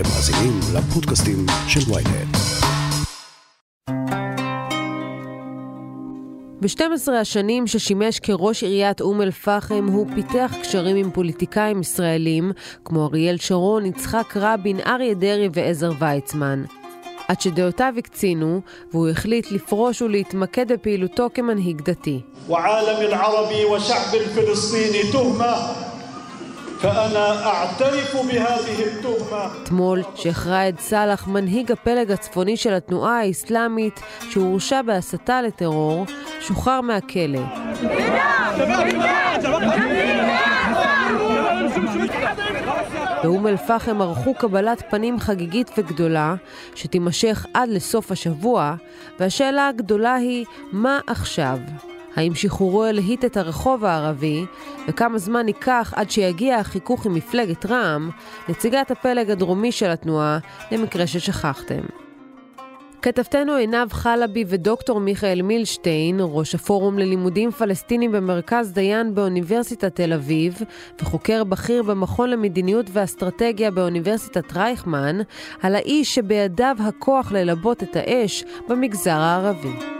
אתם מאזינים לפודקאסטים של ויינט. ב-12 השנים ששימש כראש עיריית אום אל-פחם הוא פיתח קשרים עם פוליטיקאים ישראלים כמו אריאל שרון, יצחק רבין, אריה דרעי ועזר ויצמן. עד שדעותיו הקצינו, והוא החליט לפרוש ולהתמקד בפעילותו כמנהיג דתי. (אומר אתמול, שייח' ראאד סאלח, מנהיג הפלג הצפוני של התנועה האסלאמית, שהורשע בהסתה לטרור, שוחרר מהכלא. באום אל-פחם ערכו קבלת פנים חגיגית וגדולה, שתימשך עד לסוף השבוע, והשאלה הגדולה היא, מה עכשיו? האם שחרורו הלהיט את הרחוב הערבי, וכמה זמן ייקח עד שיגיע החיכוך עם מפלגת רע"מ, נציגת הפלג הדרומי של התנועה, למקרה ששכחתם. כתבתנו עינב חלבי ודוקטור מיכאל מילשטיין, ראש הפורום ללימודים פלסטינים במרכז דיין באוניברסיטת תל אביב, וחוקר בכיר במכון למדיניות ואסטרטגיה באוניברסיטת רייכמן, על האיש שבידיו הכוח ללבות את האש במגזר הערבי.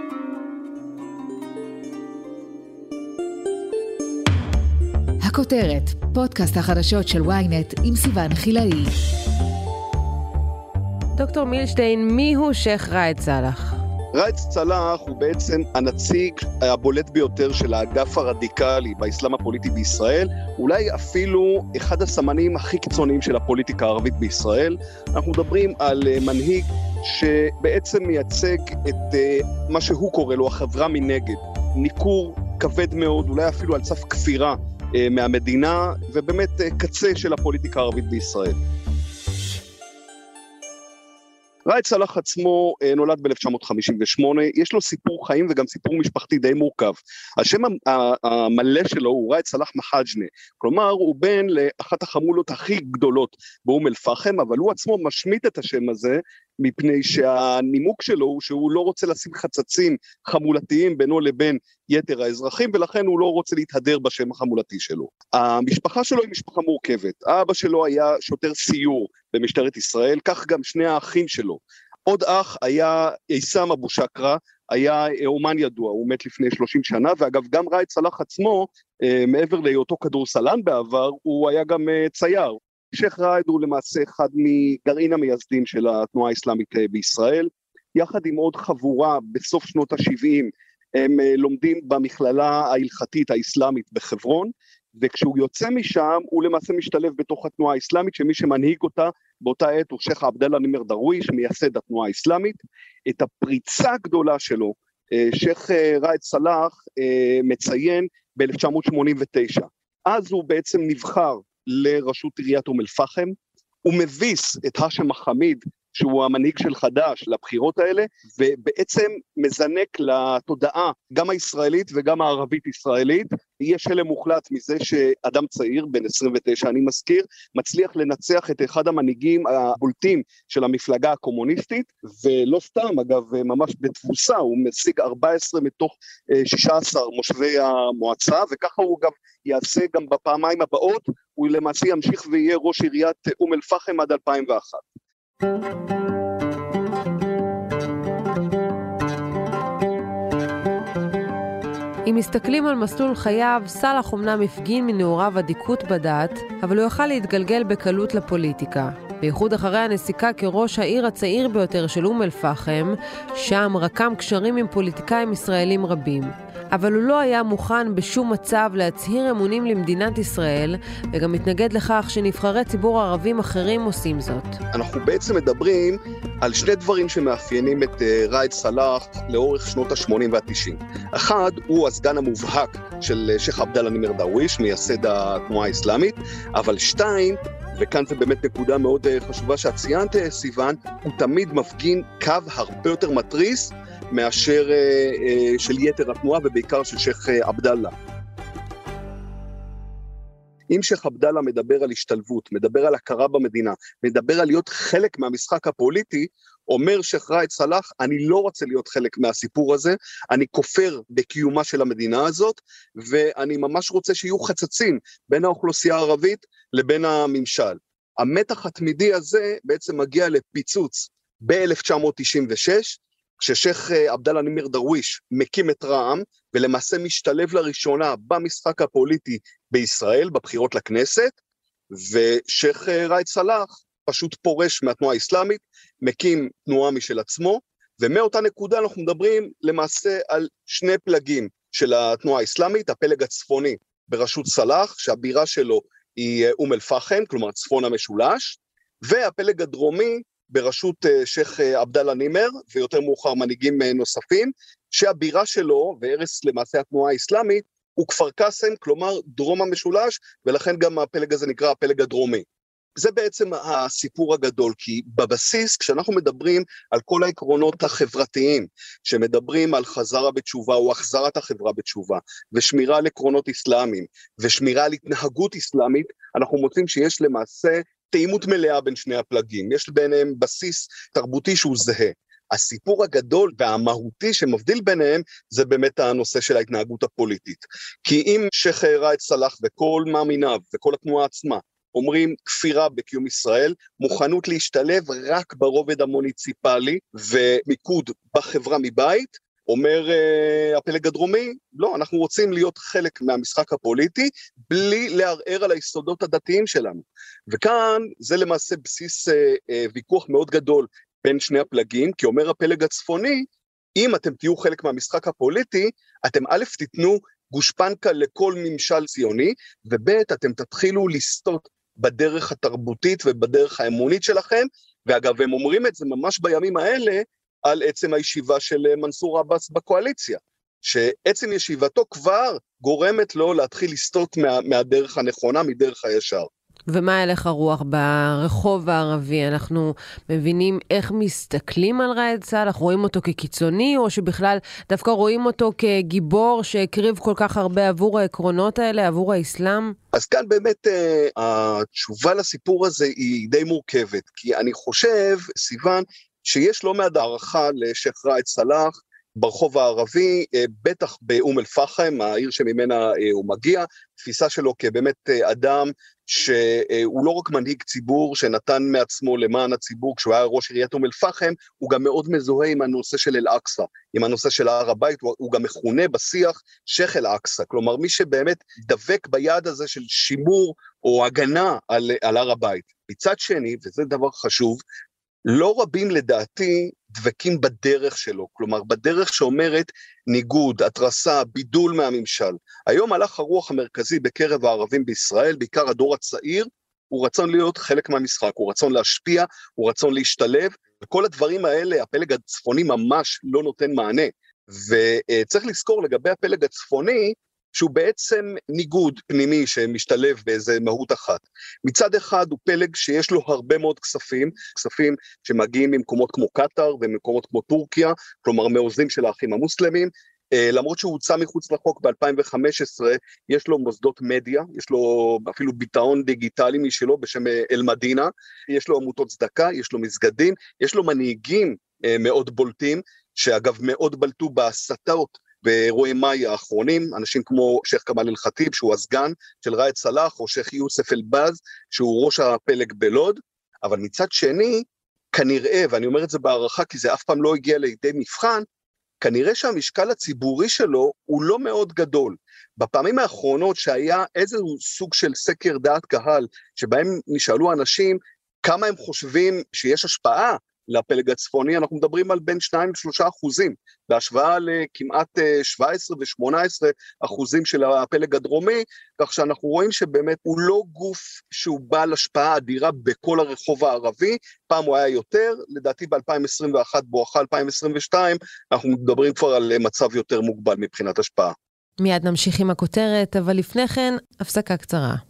הכותרת, פודקאסט החדשות של ynet עם סיון חילאי. דוקטור מילשטיין, מי הוא שייח' ראאד סאלח? ראאד סלאח הוא בעצם הנציג הבולט ביותר של האגף הרדיקלי באסלאם הפוליטי בישראל, אולי אפילו אחד הסמנים הכי קיצוניים של הפוליטיקה הערבית בישראל. אנחנו מדברים על אה, מנהיג שבעצם מייצג את אה, מה שהוא קורא לו החברה מנגד, ניכור כבד מאוד, אולי אפילו על סף כפירה מהמדינה, ובאמת קצה של הפוליטיקה הערבית בישראל. ראאד סלאח עצמו נולד ב-1958, יש לו סיפור חיים וגם סיפור משפחתי די מורכב. השם המלא שלו הוא ראאד סלאח מחאג'נה, כלומר הוא בן לאחת החמולות הכי גדולות באום אל-פחם, אבל הוא עצמו משמיט את השם הזה מפני שהנימוק שלו הוא שהוא לא רוצה לשים חצצים חמולתיים בינו לבין יתר האזרחים, ולכן הוא לא רוצה להתהדר בשם החמולתי שלו. המשפחה שלו היא משפחה מורכבת. אבא שלו היה שוטר סיור במשטרת ישראל, כך גם שני האחים שלו. עוד אח היה עיסאם אבו שקרה, היה אומן ידוע, הוא מת לפני 30 שנה, ואגב גם ראאד סלאח עצמו, מעבר להיותו כדורסלן בעבר, הוא היה גם צייר. שייח' ראאד הוא למעשה אחד מגרעין המייסדים של התנועה האסלאמית בישראל, יחד עם עוד חבורה בסוף שנות ה-70, הם לומדים במכללה ההלכתית האסלאמית בחברון, וכשהוא יוצא משם הוא למעשה משתלב בתוך התנועה האסלאמית, שמי שמנהיג אותה באותה עת הוא שייח' עבדאללה נימר דרוויש, מייסד התנועה האסלאמית. את הפריצה הגדולה שלו, שייח' ראאד סלאח מציין ב-1989. אז הוא בעצם נבחר לראשות עיריית אום אל-פחם, הוא מביס את האשם מחמיד, שהוא המנהיג של חד"ש, לבחירות האלה, ובעצם מזנק לתודעה, גם הישראלית וגם הערבית-ישראלית. יש הלם מוחלט מזה שאדם צעיר, בן 29 אני מזכיר, מצליח לנצח את אחד המנהיגים הבולטים של המפלגה הקומוניסטית, ולא סתם, אגב, ממש בתבוסה, הוא משיג 14 מתוך 16 מושבי המועצה, וככה הוא גם יעשה גם בפעמיים הבאות, הוא למעשה ימשיך ויהיה ראש עיריית אום אל-פחם עד 2001. אם מסתכלים על מסלול חייו, סאלח אמנם הפגין מנעוריו אדיקות בדת, אבל הוא יכל להתגלגל בקלות לפוליטיקה. בייחוד אחרי הנסיקה כראש העיר הצעיר ביותר של אום אל-פחם, שם רקם קשרים עם פוליטיקאים ישראלים רבים. אבל הוא לא היה מוכן בשום מצב להצהיר אמונים למדינת ישראל, וגם מתנגד לכך שנבחרי ציבור ערבים אחרים עושים זאת. אנחנו בעצם מדברים על שני דברים שמאפיינים את ראאד סלאח לאורך שנות ה-80 וה-90. אחד, הוא הסגן המובהק של שייח' עבדאללה נימר דרוויש, מייסד התנועה האסלאמית, אבל שתיים, וכאן זה באמת נקודה מאוד חשובה שאת ציינת, סיוון, הוא תמיד מפגין קו הרבה יותר מתריס מאשר של יתר התנועה ובעיקר של שייח' עבדאללה. אם שייח' עבדאללה מדבר על השתלבות, מדבר על הכרה במדינה, מדבר על להיות חלק מהמשחק הפוליטי, אומר שייח' ראאד סלאח, אני לא רוצה להיות חלק מהסיפור הזה, אני כופר בקיומה של המדינה הזאת, ואני ממש רוצה שיהיו חצצים בין האוכלוסייה הערבית לבין הממשל. המתח התמידי הזה בעצם מגיע לפיצוץ ב-1996, כששייח' אה, עבדאללה נימר דרוויש מקים את רע"מ, ולמעשה משתלב לראשונה במשחק הפוליטי בישראל, בבחירות לכנסת, ושייח' אה, ראאד סלאח פשוט פורש מהתנועה האסלאמית, מקים תנועה משל עצמו, ומאותה נקודה אנחנו מדברים למעשה על שני פלגים של התנועה האסלאמית, הפלג הצפוני בראשות סלאח, שהבירה שלו היא אה, אום אל-פחם, כלומר צפון המשולש, והפלג הדרומי בראשות אה, שייח' אה, עבדאללה נימר, ויותר מאוחר מנהיגים נוספים, שהבירה שלו, והרס למעשה התנועה האסלאמית, הוא כפר קאסם, כלומר דרום המשולש, ולכן גם הפלג הזה נקרא הפלג הדרומי. זה בעצם הסיפור הגדול, כי בבסיס, כשאנחנו מדברים על כל העקרונות החברתיים, שמדברים על חזרה בתשובה או החזרת החברה בתשובה, ושמירה על עקרונות אסלאמיים, ושמירה על התנהגות אסלאמית, אנחנו מוצאים שיש למעשה תאימות מלאה בין שני הפלגים, יש ביניהם בסיס תרבותי שהוא זהה. הסיפור הגדול והמהותי שמבדיל ביניהם זה באמת הנושא של ההתנהגות הפוליטית. כי אם שייח' ראאד סלאח וכל מאמיניו וכל התנועה עצמה אומרים כפירה בקיום ישראל, מוכנות להשתלב רק ברובד המוניציפלי ומיקוד בחברה מבית, אומר uh, הפלג הדרומי, לא, אנחנו רוצים להיות חלק מהמשחק הפוליטי בלי לערער על היסודות הדתיים שלנו. וכאן זה למעשה בסיס uh, uh, ויכוח מאוד גדול בין שני הפלגים, כי אומר הפלג הצפוני, אם אתם תהיו חלק מהמשחק הפוליטי, אתם א', תיתנו גושפנקה לכל ממשל ציוני, וב', אתם תתחילו לסטות בדרך התרבותית ובדרך האמונית שלכם, ואגב, הם אומרים את זה ממש בימים האלה על עצם הישיבה של אה, מנסור עבאס בקואליציה, שעצם ישיבתו כבר גורמת לו להתחיל לסטות מה, מהדרך הנכונה, מדרך הישר. ומה הלך הרוח ברחוב הערבי? אנחנו מבינים איך מסתכלים על ראאד סאלח? רואים אותו כקיצוני, או שבכלל דווקא רואים אותו כגיבור שהקריב כל כך הרבה עבור העקרונות האלה, עבור האסלאם? אז כאן באמת uh, התשובה לסיפור הזה היא די מורכבת, כי אני חושב, סיון, שיש לא מעט הערכה לשייח' ראאד סלאח, ברחוב הערבי, אה, בטח באום אל-פחם, העיר שממנה אה, הוא מגיע, תפיסה שלו כבאמת אה, אדם שהוא לא רק מנהיג ציבור שנתן מעצמו למען הציבור כשהוא היה ראש עיריית אום אל-פחם, הוא גם מאוד מזוהה עם הנושא של אל-אקצא, עם הנושא של הר הבית, הוא, הוא גם מכונה בשיח שייח' אל-אקצא, כלומר מי שבאמת דבק ביעד הזה של שימור או הגנה על, על הר הבית. מצד שני, וזה דבר חשוב, לא רבים לדעתי דבקים בדרך שלו, כלומר בדרך שאומרת ניגוד, התרסה, בידול מהממשל. היום הלך הרוח המרכזי בקרב הערבים בישראל, בעיקר הדור הצעיר, הוא רצון להיות חלק מהמשחק, הוא רצון להשפיע, הוא רצון להשתלב, וכל הדברים האלה, הפלג הצפוני ממש לא נותן מענה. וצריך לזכור לגבי הפלג הצפוני, שהוא בעצם ניגוד פנימי שמשתלב באיזה מהות אחת. מצד אחד הוא פלג שיש לו הרבה מאוד כספים, כספים שמגיעים ממקומות כמו קטאר וממקומות כמו טורקיה, כלומר מעוזים של האחים המוסלמים, Uh, למרות שהוא הוצא מחוץ לחוק ב-2015, יש לו מוסדות מדיה, יש לו אפילו ביטאון דיגיטלי משלו בשם אה, אל-מדינה, יש לו עמותות צדקה, יש לו מסגדים, יש לו מנהיגים uh, מאוד בולטים, שאגב מאוד בלטו בהסתות באירועי מאי האחרונים, אנשים כמו שייח' כמאל אל-חטיב, שהוא הסגן של ראאד סלאח, או שייח' יוסף אל-באז, שהוא ראש הפלג בלוד, אבל מצד שני, כנראה, ואני אומר את זה בהערכה כי זה אף פעם לא הגיע לידי מבחן, כנראה שהמשקל הציבורי שלו הוא לא מאוד גדול. בפעמים האחרונות שהיה איזשהו סוג של סקר דעת קהל, שבהם נשאלו אנשים כמה הם חושבים שיש השפעה לפלג הצפוני, אנחנו מדברים על בין 2 ל-3 אחוזים, בהשוואה לכמעט 17 אה, ו-18 אחוזים של הפלג הדרומי, כך שאנחנו רואים שבאמת הוא לא גוף שהוא בעל השפעה אדירה בכל הרחוב הערבי, פעם הוא היה יותר, לדעתי ב-2021 בואכה 2022, אנחנו מדברים כבר על מצב יותר מוגבל מבחינת השפעה. מיד נמשיך עם הכותרת, אבל לפני כן, הפסקה קצרה.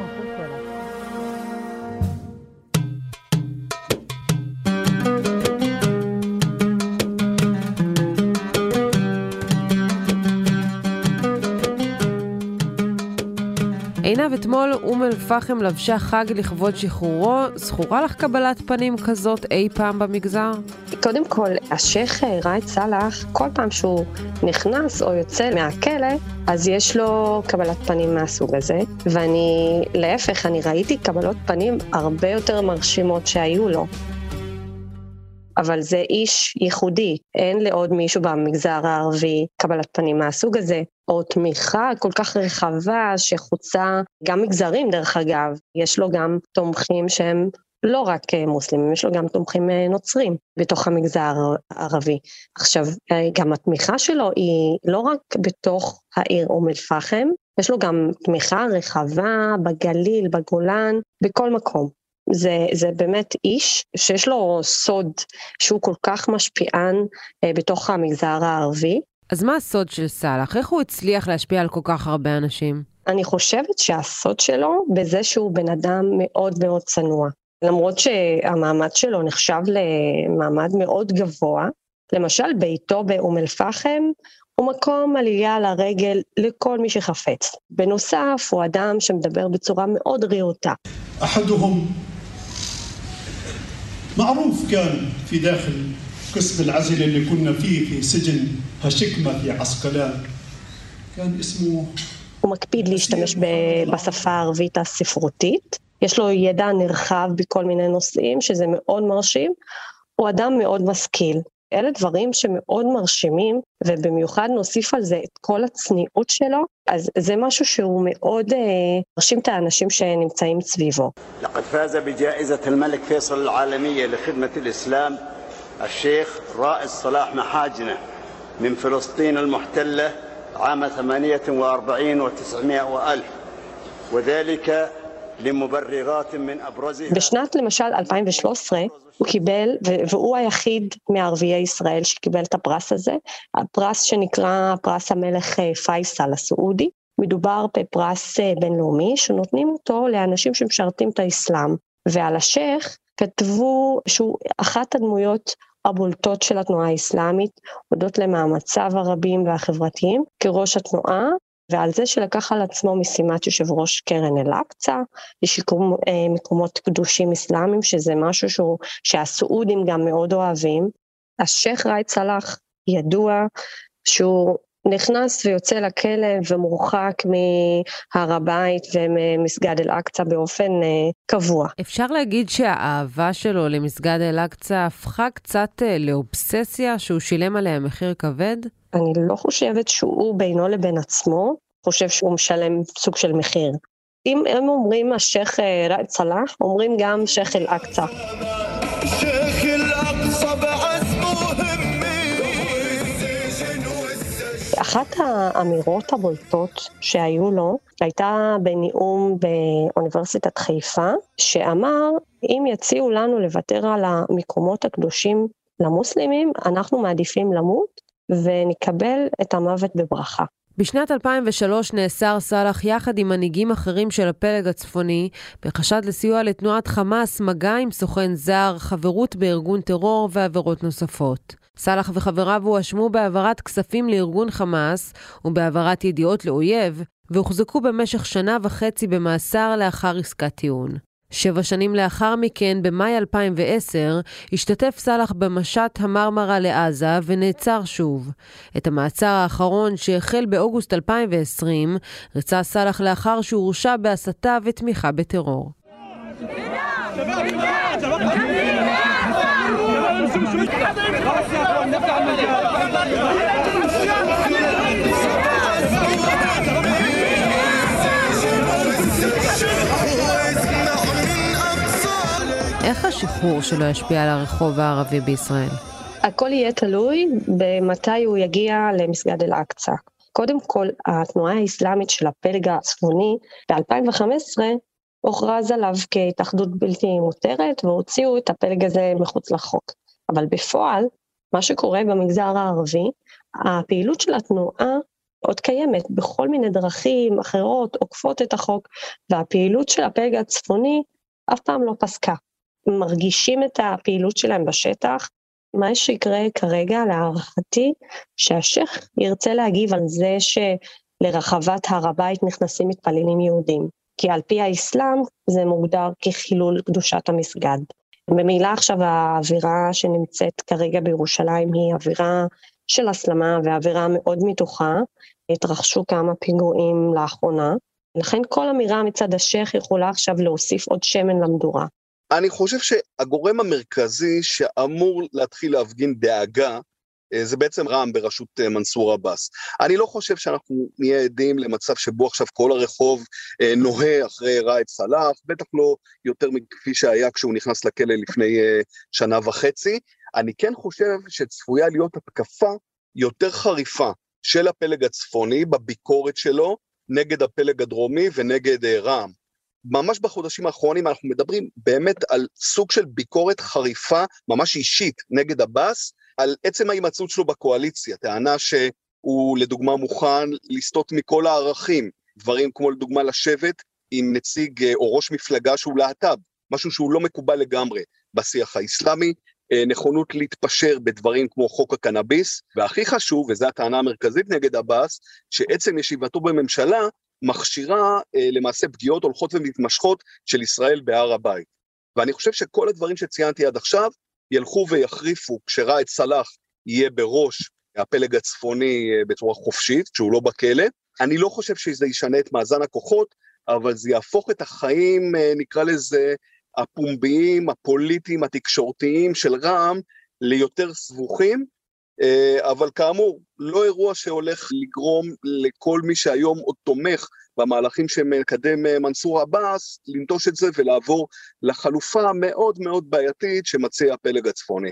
אתמול אום אל-פחם לבשה חג לכבוד שחרורו. זכורה לך קבלת פנים כזאת אי פעם במגזר? קודם כל, השייח' ראאד סאלח, כל פעם שהוא נכנס או יוצא מהכלא, אז יש לו קבלת פנים מהסוג הזה. ואני, להפך, אני ראיתי קבלות פנים הרבה יותר מרשימות שהיו לו. אבל זה איש ייחודי, אין לעוד מישהו במגזר הערבי קבלת פנים מהסוג הזה, או תמיכה כל כך רחבה שחוצה גם מגזרים דרך אגב, יש לו גם תומכים שהם לא רק אה, מוסלמים, יש לו גם תומכים אה, נוצרים בתוך המגזר הערבי. עכשיו, אה, גם התמיכה שלו היא לא רק בתוך העיר אום אל-פחם, יש לו גם תמיכה רחבה בגליל, בגולן, בכל מקום. זה, זה באמת איש שיש לו סוד שהוא כל כך משפיען אה, בתוך המגזר הערבי. אז מה הסוד של סאלח? איך הוא הצליח להשפיע על כל כך הרבה אנשים? אני חושבת שהסוד שלו בזה שהוא בן אדם מאוד מאוד צנוע. למרות שהמעמד שלו נחשב למעמד מאוד גבוה, למשל ביתו באום אל-פחם הוא מקום עלייה לרגל לכל מי שחפץ. בנוסף, הוא אדם שמדבר בצורה מאוד רהוטה. معروف كان في داخل قسم العزل اللي كنا فيه في سجن هشكمة في عسقلان كان اسمه הוא מקפיד להשתמש בשפה הערבית הספרותית, יש לו ידע נרחב בכל מיני נושאים, שזה מאוד מרשים, הוא אדם מאוד משכיל. אלה דברים שמאוד מרשימים, ובמיוחד נוסיף על זה את כל הצניעות שלו, אז זה משהו שהוא מאוד אה, מרשים את האנשים שנמצאים סביבו. لقد فاز بجائزة الملك فيصل العالمية لخدمة الإسلام الشيخ رائد صلاح محاجنة من فلسطين المحتلة عام 48 و900 وألف وذلك בשנת למשל 2013 הוא קיבל, והוא היחיד מערביי ישראל שקיבל את הפרס הזה, הפרס שנקרא פרס המלך אה, פייסל הסעודי. מדובר בפרס אה, בינלאומי שנותנים אותו לאנשים שמשרתים את האסלאם. ועל השייח כתבו שהוא אחת הדמויות הבולטות של התנועה האסלאמית, הודות למאמציו הרבים והחברתיים כראש התנועה, ועל זה שלקח על עצמו משימת יושב ראש קרן אל-אקצא, לשיקום אה, מקומות קדושים אסלאמיים, שזה משהו שהוא, שהסעודים גם מאוד אוהבים. השייח' ראאד סלאח ידוע שהוא נכנס ויוצא לכלא ומורחק מהר הבית וממסגד אל-אקצא באופן uh, קבוע. אפשר להגיד שהאהבה שלו למסגד אל-אקצא הפכה קצת uh, לאובססיה שהוא שילם עליה מחיר כבד? אני לא חושבת שהוא בינו לבין עצמו חושב שהוא משלם סוג של מחיר. אם הם אומרים השייח' אה, ראאד סלאח, אומרים גם שייח' אל-אקצא. אחת האמירות הבולטות שהיו לו הייתה בנאום באוניברסיטת חיפה, שאמר, אם יציעו לנו לוותר על המקומות הקדושים למוסלמים, אנחנו מעדיפים למות ונקבל את המוות בברכה. בשנת 2003 נאסר סאלח יחד עם מנהיגים אחרים של הפלג הצפוני בחשד לסיוע לתנועת חמאס, מגע עם סוכן זר, חברות בארגון טרור ועבירות נוספות. סאלח וחבריו הואשמו בהעברת כספים לארגון חמאס ובהעברת ידיעות לאויב, והוחזקו במשך שנה וחצי במאסר לאחר עסקת טיעון. שבע שנים לאחר מכן, במאי 2010, השתתף סאלח במשט המרמרה לעזה ונעצר שוב. את המעצר האחרון, שהחל באוגוסט 2020, רצה סאלח לאחר שהורשע בהסתה ותמיכה בטרור. איך השחרור שלו ישפיע על הרחוב הערבי בישראל? הכל יהיה תלוי במתי הוא יגיע למסגד אל-אקצא. קודם כל, התנועה האסלאמית של הפלג הצפוני ב-2015 הוכרז עליו כהתאחדות בלתי מותרת והוציאו את הפלג הזה מחוץ לחוק. אבל בפועל, מה שקורה במגזר הערבי, הפעילות של התנועה עוד קיימת בכל מיני דרכים אחרות, עוקפות את החוק, והפעילות של הפלג הצפוני אף פעם לא פסקה. מרגישים את הפעילות שלהם בשטח. מה שיקרה כרגע, להערכתי, שהשייח ירצה להגיב על זה שלרחבת הר הבית נכנסים מתפללים יהודים. כי על פי האסלאם זה מוגדר כחילול קדושת המסגד. ממילא עכשיו האווירה שנמצאת כרגע בירושלים היא אווירה של הסלמה ואווירה מאוד מתוחה. התרחשו כמה פיגועים לאחרונה, לכן כל אמירה מצד השייח יכולה עכשיו להוסיף עוד שמן למדורה. אני חושב שהגורם המרכזי שאמור להתחיל להפגין דאגה אה, זה בעצם רע"מ בראשות אה, מנסור עבאס. אני לא חושב שאנחנו נהיה עדים למצב שבו עכשיו כל הרחוב אה, נוהה אחרי ראאד סלאח, בטח לא יותר מכפי שהיה כשהוא נכנס לכלא לפני שנה וחצי. אני כן חושב שצפויה להיות התקפה יותר חריפה של הפלג הצפוני בביקורת שלו נגד הפלג הדרומי ונגד רע"מ. ממש בחודשים האחרונים אנחנו מדברים באמת על סוג של ביקורת חריפה, ממש אישית, נגד עבאס, על עצם ההימצאות שלו בקואליציה, טענה שהוא לדוגמה מוכן לסטות מכל הערכים, דברים כמו לדוגמה לשבת עם נציג אה, או ראש מפלגה שהוא להט"ב, משהו שהוא לא מקובל לגמרי בשיח האסלאמי, אה, נכונות להתפשר בדברים כמו חוק הקנאביס, והכי חשוב, וזו הטענה המרכזית נגד עבאס, שעצם ישיבתו בממשלה מכשירה אה, למעשה פגיעות הולכות ומתמשכות של ישראל בהר הבית. ואני חושב שכל הדברים שציינתי עד עכשיו ילכו ויחריפו כשראאד סלאח יהיה בראש הפלג הצפוני אה, בצורה חופשית, כשהוא לא בכלא. אני לא חושב שזה ישנה את מאזן הכוחות, אבל זה יהפוך את החיים, אה, נקרא לזה, הפומביים, הפוליטיים, התקשורתיים של רע"מ ליותר סבוכים, אבל כאמור, לא אירוע שהולך לגרום לכל מי שהיום עוד תומך במהלכים שמקדם אה, מנסור עבאס, לנטוש את זה ולעבור לחלופה המאוד מאוד בעייתית שמציע הפלג הצפוני.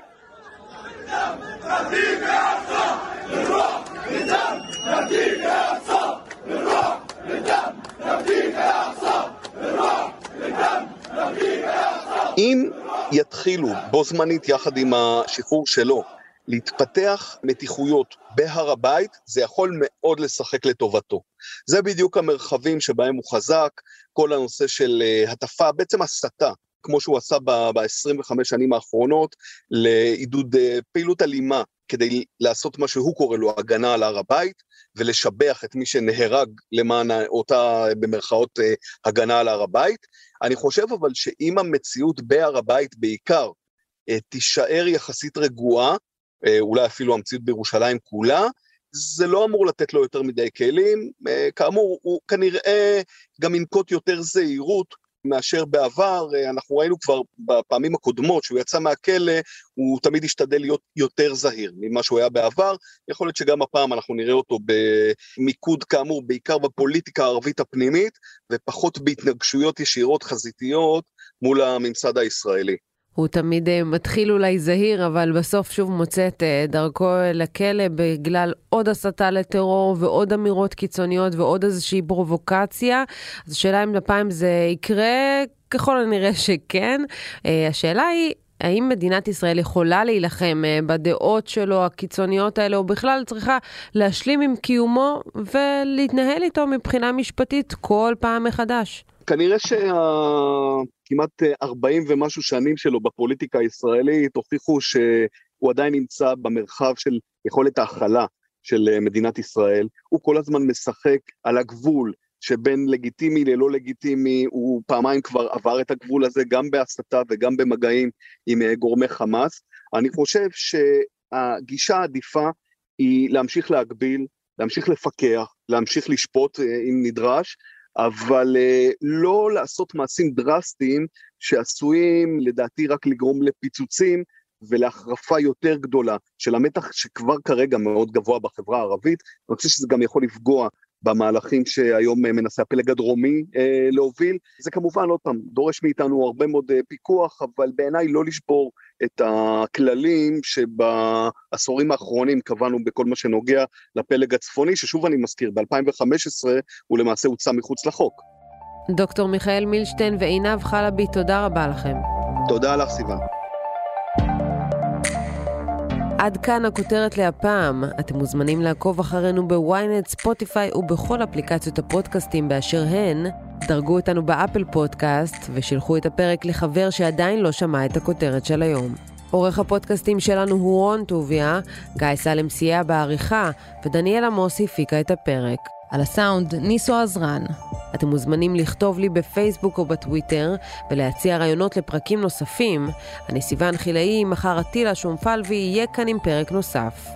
אם יתחילו בו זמנית יחד עם השחרור שלו להתפתח מתיחויות בהר הבית, זה יכול מאוד לשחק לטובתו. זה בדיוק המרחבים שבהם הוא חזק, כל הנושא של uh, הטפה, בעצם הסתה, כמו שהוא עשה ב-25 שנים האחרונות, לעידוד uh, פעילות אלימה, כדי לעשות מה שהוא קורא לו הגנה על הר הבית, ולשבח את מי שנהרג למען אותה, במרכאות, uh, הגנה על הר הבית. אני חושב אבל שאם המציאות בהר הבית בעיקר, תישאר יחסית רגועה, אה, אולי אפילו המציאות בירושלים כולה, זה לא אמור לתת לו יותר מדי כלים, אה, כאמור, הוא כנראה גם ינקוט יותר זהירות מאשר בעבר, אה, אנחנו ראינו כבר בפעמים הקודמות שהוא יצא מהכלא, הוא תמיד השתדל להיות יותר זהיר ממה שהוא היה בעבר, יכול להיות שגם הפעם אנחנו נראה אותו במיקוד כאמור בעיקר בפוליטיקה הערבית הפנימית, ופחות בהתנגשויות ישירות חזיתיות מול הממסד הישראלי. הוא תמיד אה, מתחיל אולי זהיר, אבל בסוף שוב מוצא את אה, דרכו לכלא בגלל עוד הסתה לטרור ועוד אמירות קיצוניות ועוד איזושהי פרובוקציה. אז השאלה אם הפעם זה יקרה, ככל הנראה שכן. אה, השאלה היא... האם מדינת ישראל יכולה להילחם בדעות שלו, הקיצוניות האלה, או בכלל צריכה להשלים עם קיומו ולהתנהל איתו מבחינה משפטית כל פעם מחדש? כנראה שהכמעט 40 ומשהו שנים שלו בפוליטיקה הישראלית הוכיחו שהוא עדיין נמצא במרחב של יכולת ההכלה של מדינת ישראל. הוא כל הזמן משחק על הגבול שבין לגיטימי ללא לגיטימי, הוא פעמיים כבר עבר את הגבול הזה, גם בהסתה וגם במגעים עם גורמי חמאס. אני חושב שהגישה העדיפה היא להמשיך להגביל, להמשיך לפקח, להמשיך לשפוט אם נדרש, אבל uh, לא לעשות מעשים דרסטיים שעשויים לדעתי רק לגרום לפיצוצים ולהחרפה יותר גדולה של המתח שכבר כרגע מאוד גבוה בחברה הערבית. אני חושב שזה גם יכול לפגוע במהלכים שהיום אה, מנסה הפלג הדרומי אה, להוביל. זה כמובן, עוד פעם, דורש מאיתנו הרבה מאוד אה, פיקוח, אבל בעיניי לא לשבור את הכללים שבעשורים האחרונים קבענו בכל מה שנוגע לפלג הצפוני, ששוב אני מזכיר, ב-2015 הוא למעשה הוצא מחוץ לחוק. דוקטור מיכאל מילשטיין ועינב חלבי, תודה רבה לכם. תודה לך, סיוון. עד כאן הכותרת להפעם. אתם מוזמנים לעקוב אחרינו בוויינט, ספוטיפיי ובכל אפליקציות הפודקאסטים באשר הן. דרגו אותנו באפל פודקאסט ושילחו את הפרק לחבר שעדיין לא שמע את הכותרת של היום. עורך הפודקאסטים שלנו הוא רון טוביה, גיא סלם סייע בעריכה ודניאל עמוס הפיקה את הפרק. על הסאונד ניסו עזרן. אתם מוזמנים לכתוב לי בפייסבוק או בטוויטר ולהציע רעיונות לפרקים נוספים. אני סיוון חילאי, מחר אטילה שומפלבי יהיה כאן עם פרק נוסף.